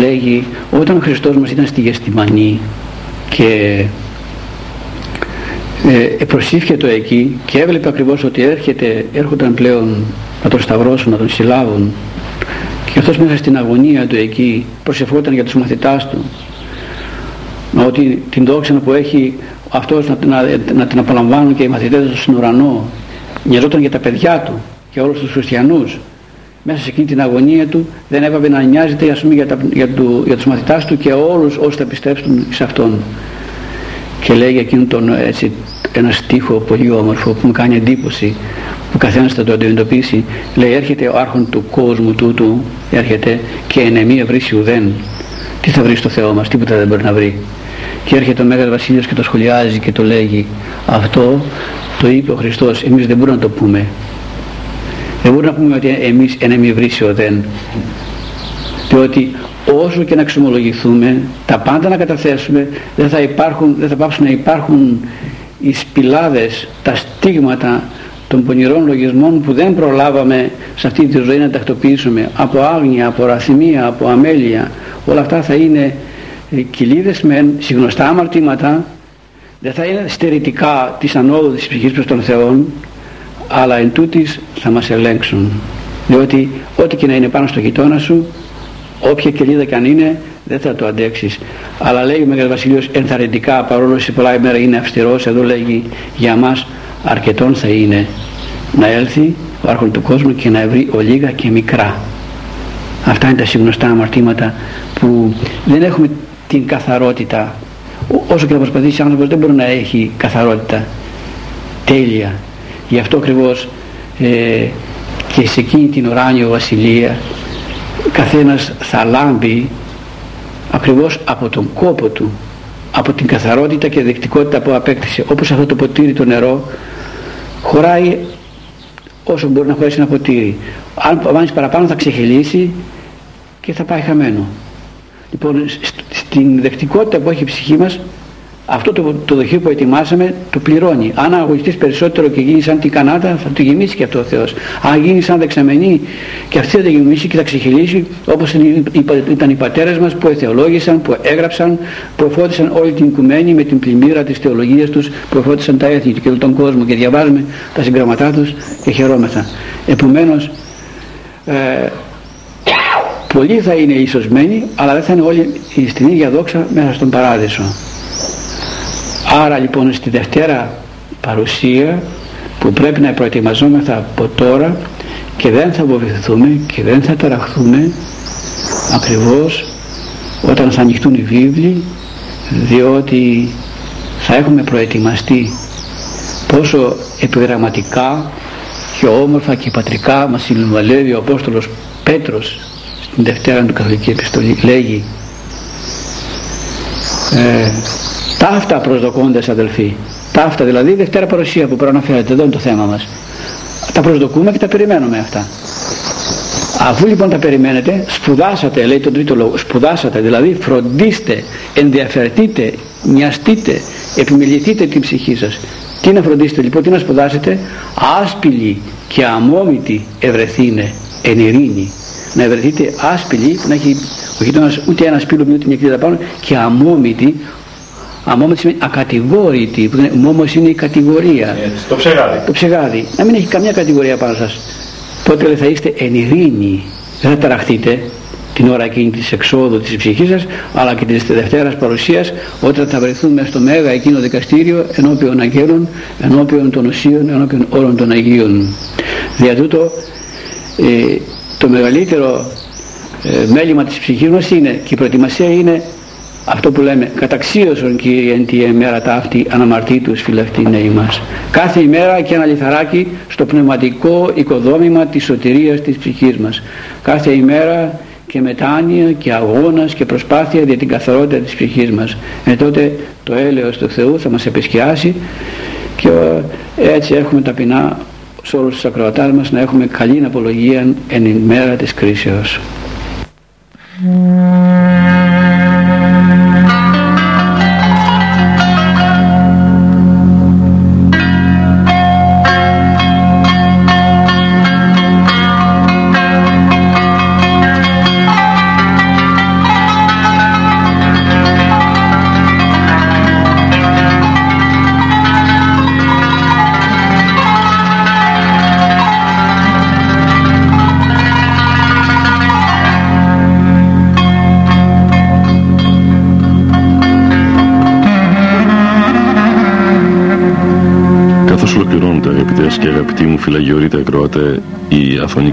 λέγει όταν ο Χριστός μας ήταν στη Γεστημανή και ε, προσήφιε το εκεί και έβλεπε ακριβώς ότι έρχεται, έρχονταν πλέον να τον σταυρώσουν, να τον συλλάβουν και αυτός μέσα στην αγωνία του εκεί προσευχόταν για τους μαθητάς του. Ότι την δόξα που έχει αυτός να, να, να την απολαμβάνουν και οι μαθητές του στον ουρανό νοιαζόταν για τα παιδιά του και όλους τους χριστιανούς. Μέσα σε εκείνη την αγωνία του δεν έπαβε να νοιάζεται ας πούμε, για, τα, για, του, για τους μαθητάς του και όλους όσοι θα πιστέψουν σε αυτόν. Και λέει για εκείνον τον έτσι, ένα στίχο πολύ όμορφο που μου κάνει εντύπωση που καθένας θα το αντιμετωπίσει. Λέει έρχεται ο άρχον του κόσμου τούτου έρχεται και ενεμία βρήσει ουδέν. Τι θα βρει στο Θεό μας τίποτα δεν μπορεί να βρει και έρχεται ο Μέγας Βασίλειος και το σχολιάζει και το λέγει. Αυτό το είπε ο Χριστός. Εμείς δεν μπορούμε να το πούμε δεν μπορούμε να πούμε ότι εμείς ενεμία βρήσει ουδέν διότι όσο και να εξομολογηθούμε τα πάντα να καταθέσουμε δεν θα, υπάρχουν, δεν θα πάψουν να υπάρχουν οι σπηλάδες, τα στίγματα των πονηρών λογισμών που δεν προλάβαμε σε αυτή τη ζωή να τακτοποιήσουμε. Από άγνοια, από ραθυμία, από αμέλεια. Όλα αυτά θα είναι ε, κοιλίδες μεν, συγνωστά αμαρτήματα. Δεν θα είναι στερητικά της ανόδου της ψυχής προς τον Θεό αλλά εν τούτης θα μας ελέγξουν. Διότι ό,τι και να είναι πάνω στο γειτόνα σου όποια κελίδα και αν είναι δεν θα το αντέξεις. Αλλά λέει ο Μέγας Βασιλείος ενθαρρυντικά παρόλο σε πολλά ημέρα είναι αυστηρός εδώ λέγει για μας αρκετόν θα είναι να έλθει ο άρχον του κόσμου και να βρει ολίγα και μικρά αυτά είναι τα συγνωστά αμαρτήματα που δεν έχουμε την καθαρότητα. Όσο και να προσπαθήσει άνθρωπος δεν μπορεί να έχει καθαρότητα. Τέλεια γι' αυτό ακριβώς ε, και σε εκείνη την ουράνιο βασιλεία καθένας θα λάμπει ακριβώς από τον κόπο του από την καθαρότητα και δεκτικότητα που απέκτησε. Όπως αυτό το ποτήρι το νερό χωράει όσο μπορεί να χωρέσει ένα ποτήρι. Αν βάλεις παραπάνω θα ξεχυλήσει και θα πάει χαμένο. Λοιπόν στην δεκτικότητα που έχει η ψυχή μας αυτό το, το δοχείο που ετοιμάσαμε το πληρώνει. Αν αγωνιστείς περισσότερο και γίνει σαν την κανάτα θα το γεμίσει και αυτό ο Θεός. Αν γίνει σαν δεξαμενή και αυτή θα το γεμίσει και θα ξεχυλήσει όπως ήταν οι πατέρες μας που εθεολόγησαν, που έγραψαν, που εφώτισαν όλη την οικουμένη με την πλημμύρα της θεολογίας τους, που εφώτισαν τα έθνη και τον κόσμο και διαβάζουμε τα συγγραμματά τους και χαιρόμεθα. Επομένως ε, πολλοί θα είναι ισοσμένοι αλλά δεν θα είναι όλοι στην ίδια δόξα μέσα στον παράδεισο. Άρα λοιπόν στη Δευτέρα παρουσία που πρέπει να προετοιμαζόμεθα από τώρα και δεν θα βοηθηθούμε και δεν θα ταραχθούμε ακριβώς όταν θα ανοιχτούν οι βίβλοι διότι θα έχουμε προετοιμαστεί πόσο επιγραμματικά και όμορφα και πατρικά μας συμβαλεύει ο Απόστολος Πέτρος στην Δευτέρα του Καθολική Επιστολή. Λέγει ε, Ταύτα προσδοκώντας αδελφοί. Ταύτα δηλαδή η Δευτέρα παρουσία που προαναφέρεται. Εδώ είναι το θέμα μας. Τα προσδοκούμε και τα περιμένουμε αυτά. Αφού λοιπόν τα περιμένετε, σπουδάσατε, λέει τον τρίτο λόγο, σπουδάσατε, δηλαδή φροντίστε, ενδιαφερθείτε, μοιαστείτε, επιμεληθείτε την ψυχή σας. Τι να φροντίσετε λοιπόν, τι να σπουδάσετε, άσπηλη και αμόμητη ευρεθήνε εν ειρήνη. Να ευρεθείτε άσπηλη, να έχει όχι ούτε ένα σπήλο ούτε μια κλίδα πάνω και αμόμητη Αμόμος σημαίνει ακατηγόρητη. Μόμος είναι η κατηγορία. το ψεγάδι. Το ψεγάδι. Να μην έχει καμιά κατηγορία πάνω σας. Τότε θα είστε εν ειρήνη. Δεν θα ταραχτείτε την ώρα εκείνη της εξόδου της ψυχής σας αλλά και της Δευτέρας παρουσίας όταν θα βρεθούμε στο Μέγα εκείνο δικαστήριο ενώπιον αγγέλων, ενώπιον των οσίων, ενώπιον όλων των Αγίων. Δια τούτο ε, το μεγαλύτερο ε, μέλημα της ψυχής μας είναι και η προετοιμασία είναι αυτό που λέμε καταξίωσον Κύριε εν τη ημέρα ταύτη αναμαρτήτους φυλακτήνε ημάς κάθε ημέρα και ένα λιθαράκι στο πνευματικό οικοδόμημα της σωτηρίας της ψυχής μας. Κάθε ημέρα και μετάνοια και αγώνας και προσπάθεια για την καθαρότητα της ψυχής μας. Ε, τότε το έλεος του Θεού θα μας επισκιάσει και ε, έτσι έχουμε ταπεινά σε όλους τους ακροατάς μας να έχουμε καλή απολογία εν ημέρα της κρίσεως.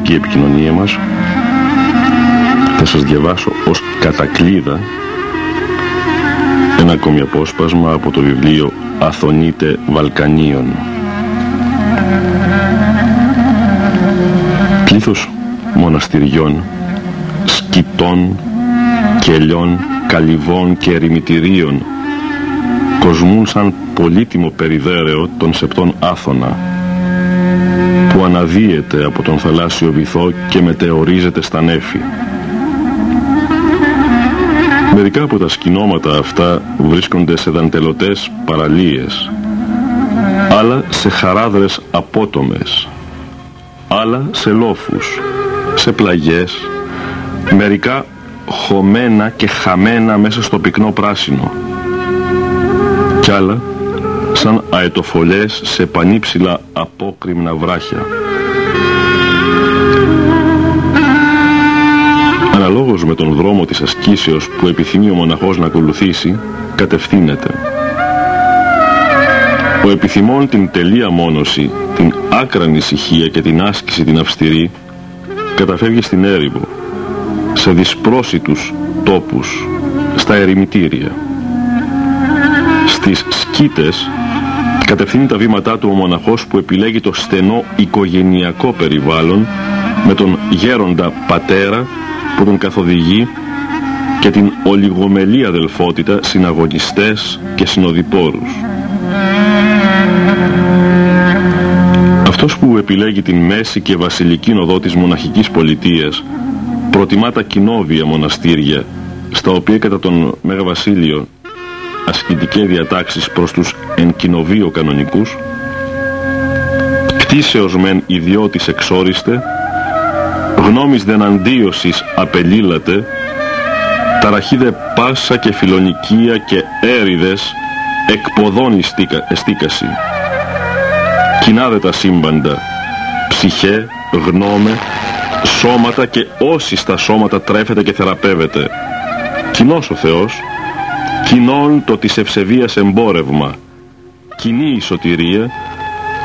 Η αθωνική επικοινωνία μας. Θα σας διαβάσω ως κατακλίδα ένα ακόμη απόσπασμα από το βιβλίο Αθωνίτε Βαλκανίων πλήθος μοναστηριών σκητών κελιών καλυβών και ερημητηρίων κοσμούν σαν πολύτιμο περιδέρεο των σεπτών Άθωνα που αναδύεται από τον θαλάσσιο βυθό και μετεωρίζεται στα νέφη. Μερικά από τα σκηνώματα αυτά βρίσκονται σε δαντελωτές παραλίες, άλλα σε χαράδρες απότομες, άλλα σε λόφους, σε πλαγιές, μερικά χωμένα και χαμένα μέσα στο πυκνό πράσινο, κι άλλα σαν αετοφολές σε πανύψηλα απόκριμνα βράχια. Αναλόγως με με τον δρόμο της ασκήσεως που επιθυμεί ο μοναχός να ακολουθήσει, κατευθύνεται. Ο επιθυμών την τελεία μόνωση, την άκρανη ησυχία και την άσκηση την αυστηρή, καταφεύγει στην έρημο, σε δυσπρόσιτους τόπους, στα ερημητήρια. Στις σκήτες κατευθύνει τα βήματά του ο μοναχός που επιλέγει το στενό οικογενειακό περιβάλλον με τον γέροντα πατέρα που τον καθοδηγεί και την ολιγομελή αδελφότητα συναγωνιστές και συνοδοιπόρους. Αυτός που επιλέγει την μέση και βασιλική νοδό της μοναχικής πολιτείας προτιμά τα κοινόβια μοναστήρια στα οποία κατά τον Μέγα Βασίλειο ασκητικές διατάξεις προς τους εν κοινοβίο κανονικούς. Κτίσεως μεν ιδιώτης εξόριστε γνώμης δεν αντίωσης απελήλατε ταραχίδε πάσα και φιλονικία και έριδες εκποδών εστίκαση. Κοινάδε τα σύμπαντα ψυχέ, γνώμε σώματα και όσοι στα σώματα τρέφεται και θεραπεύεται. Κοινός ο Θεός κοινών το της ευσεβίας εμπόρευμα. Κοινή η σωτηρία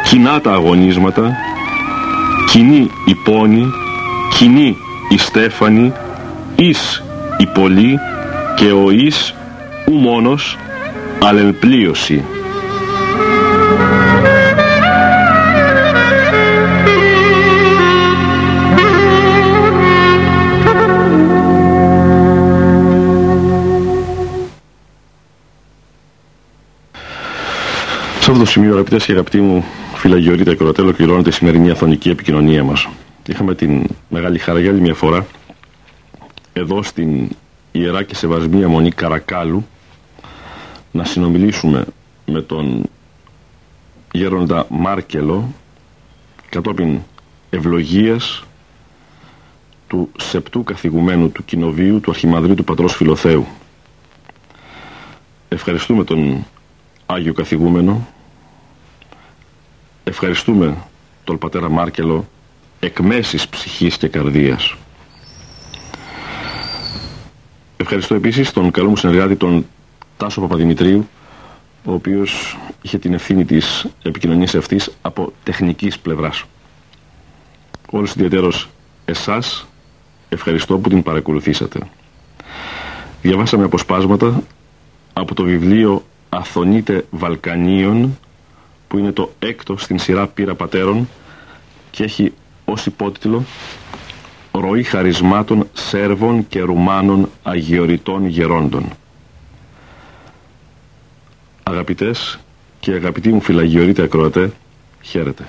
κοινά τα αγωνίσματα κοινή η πόνη κοινή η στέφανη εις η πολλή και ο εις ου μόνος αλελπλίωση Σε αυτό το σημείο, αγαπητές και αγαπητοί μου φυλαγιορείτε ακροατέ, ολοκληρώνεται η σημερινή αθωνική επικοινωνία μας. Είχαμε την μεγάλη χαρά για άλλη μια φορά εδώ στην Ιερά και Σεβασμία Μονή Καρακάλου να συνομιλήσουμε με τον γέροντα Μάρκελο κατόπιν ευλογίας του σεπτού καθηγουμένου του κοινοβίου του Αρχιμαδρίου του Πατρός Φιλοθέου. Ευχαριστούμε τον Άγιο Καθηγούμενο Ευχαριστούμε τον πατέρα Μάρκελο εκ μέσης ψυχής και καρδίας. Ευχαριστώ επίσης τον καλό μου συνεργάτη τον Τάσο Παπαδημητρίου ο οποίος είχε την ευθύνη της επικοινωνίας αυτής από τεχνικής πλευράς. Όλους ιδιαίτερος εσάς ευχαριστώ που την παρακολουθήσατε. Διαβάσαμε αποσπάσματα από το βιβλίο «Αθωνείτε Βαλκανίων» που είναι το έκτο στην σειρά πύρα πατέρων και έχει ως υπότιτλο «Ροή χαρισμάτων Σέρβων και Ρουμάνων Αγιοριτών Γερόντων». Αγαπητές και αγαπητοί μου φυλαγιορείτε ακροατέ, χαίρετε.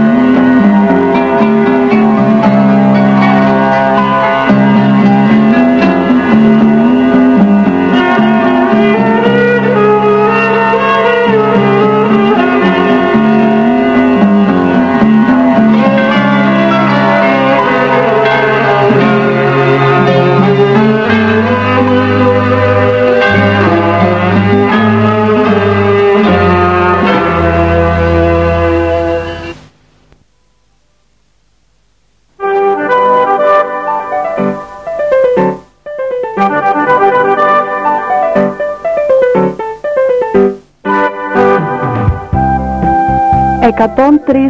103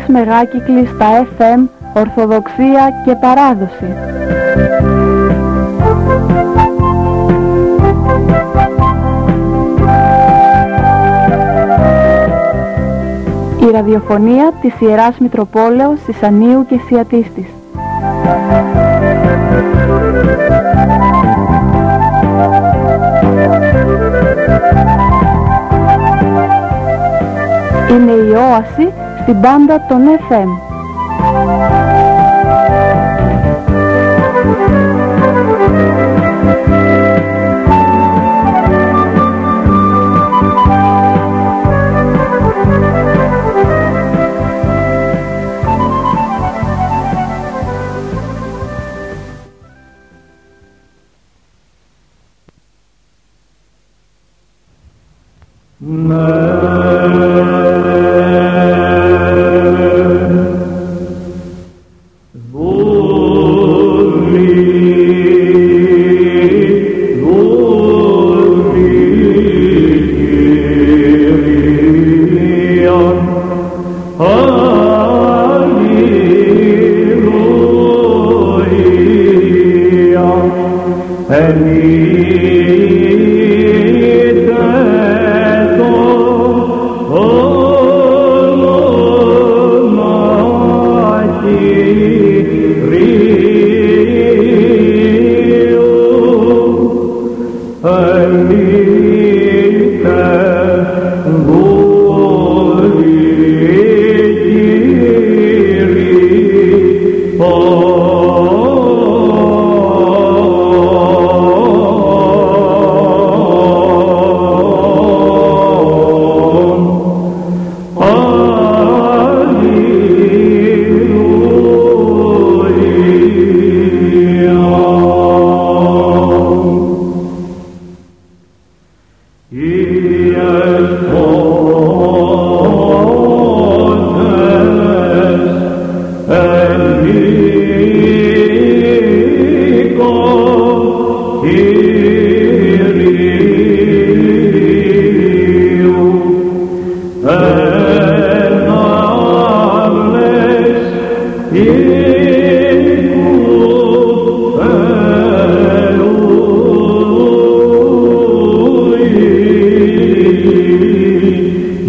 μεγάκυκλοι στα FM, Ορθοδοξία και Παράδοση. Η ραδιοφωνία της Ιεράς Μητροπόλεως Σισανίου και Σιατίστης. Είναι η όαση στην πάντα των FM.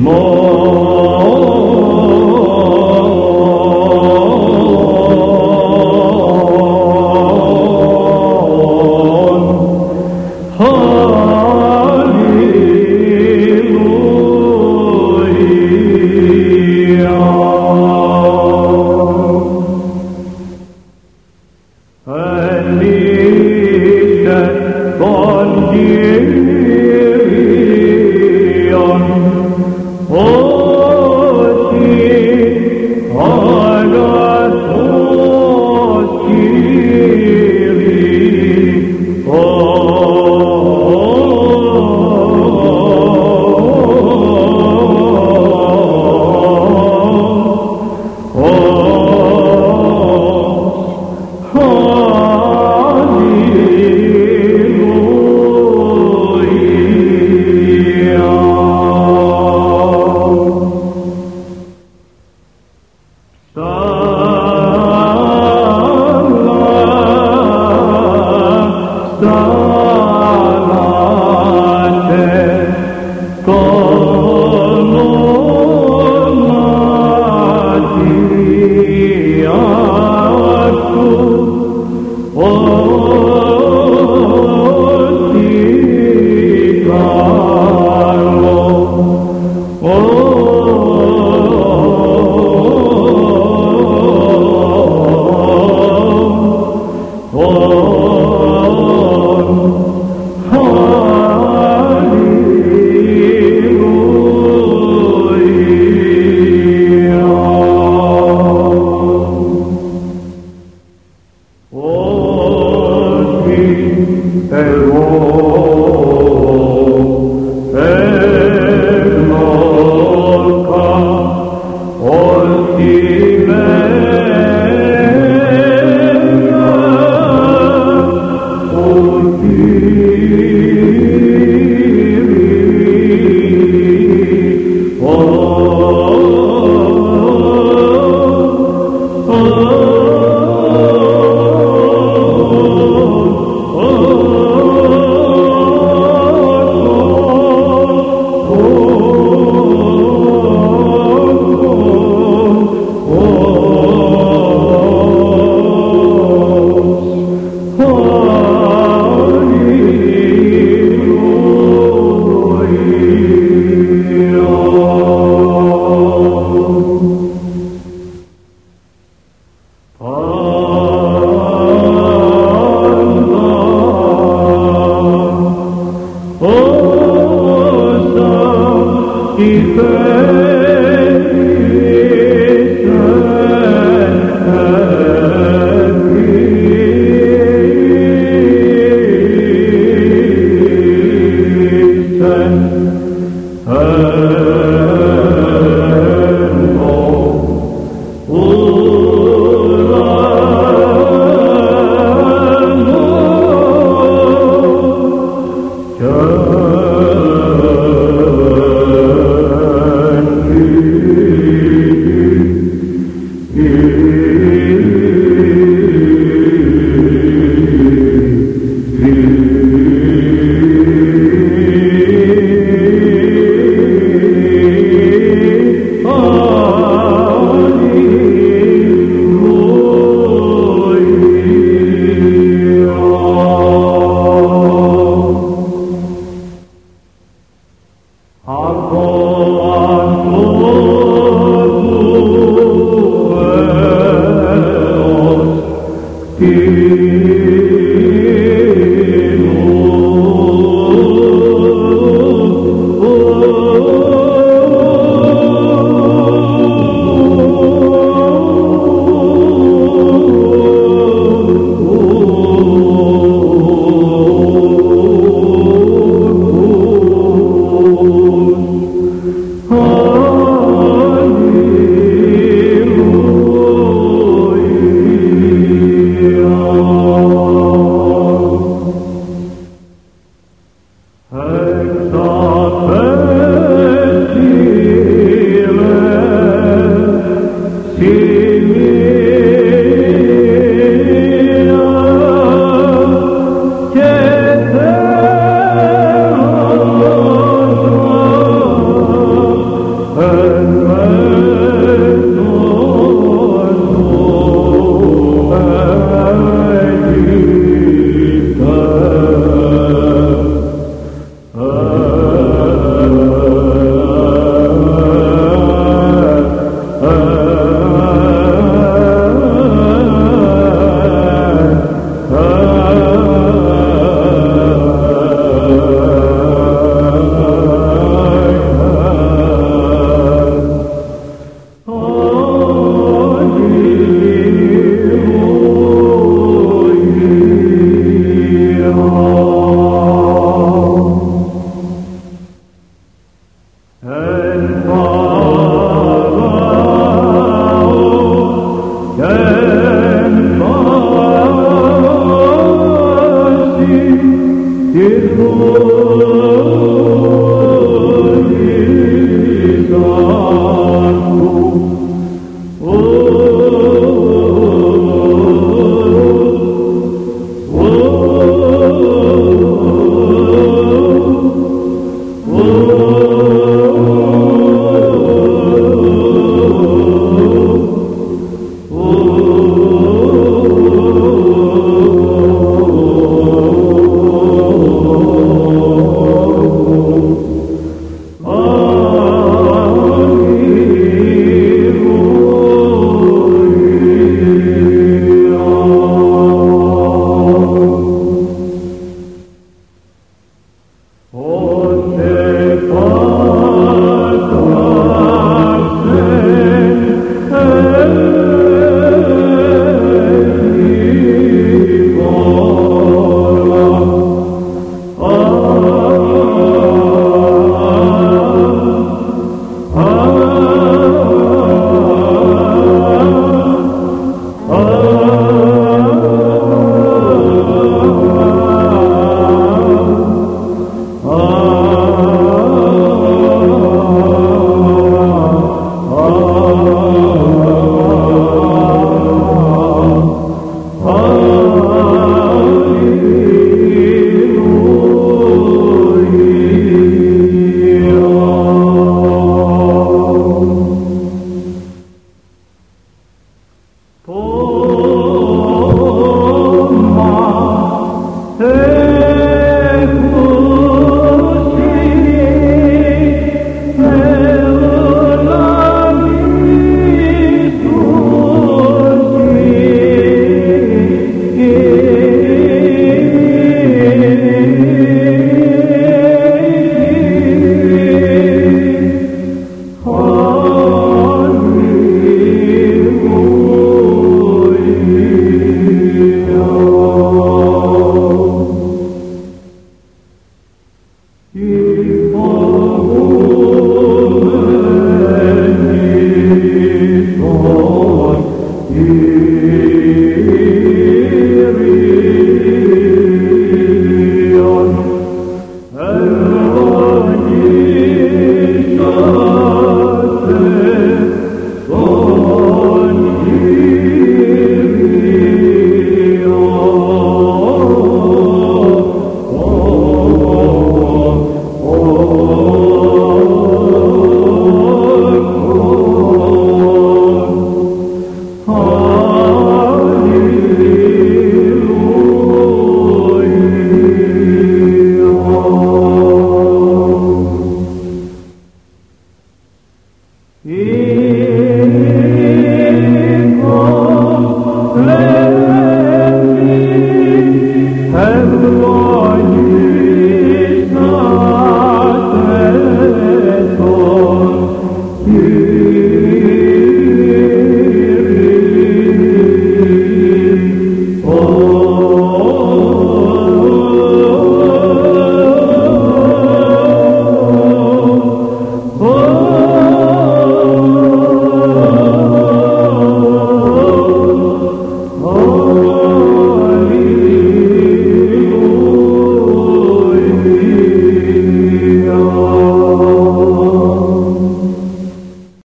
Εγώ 幸福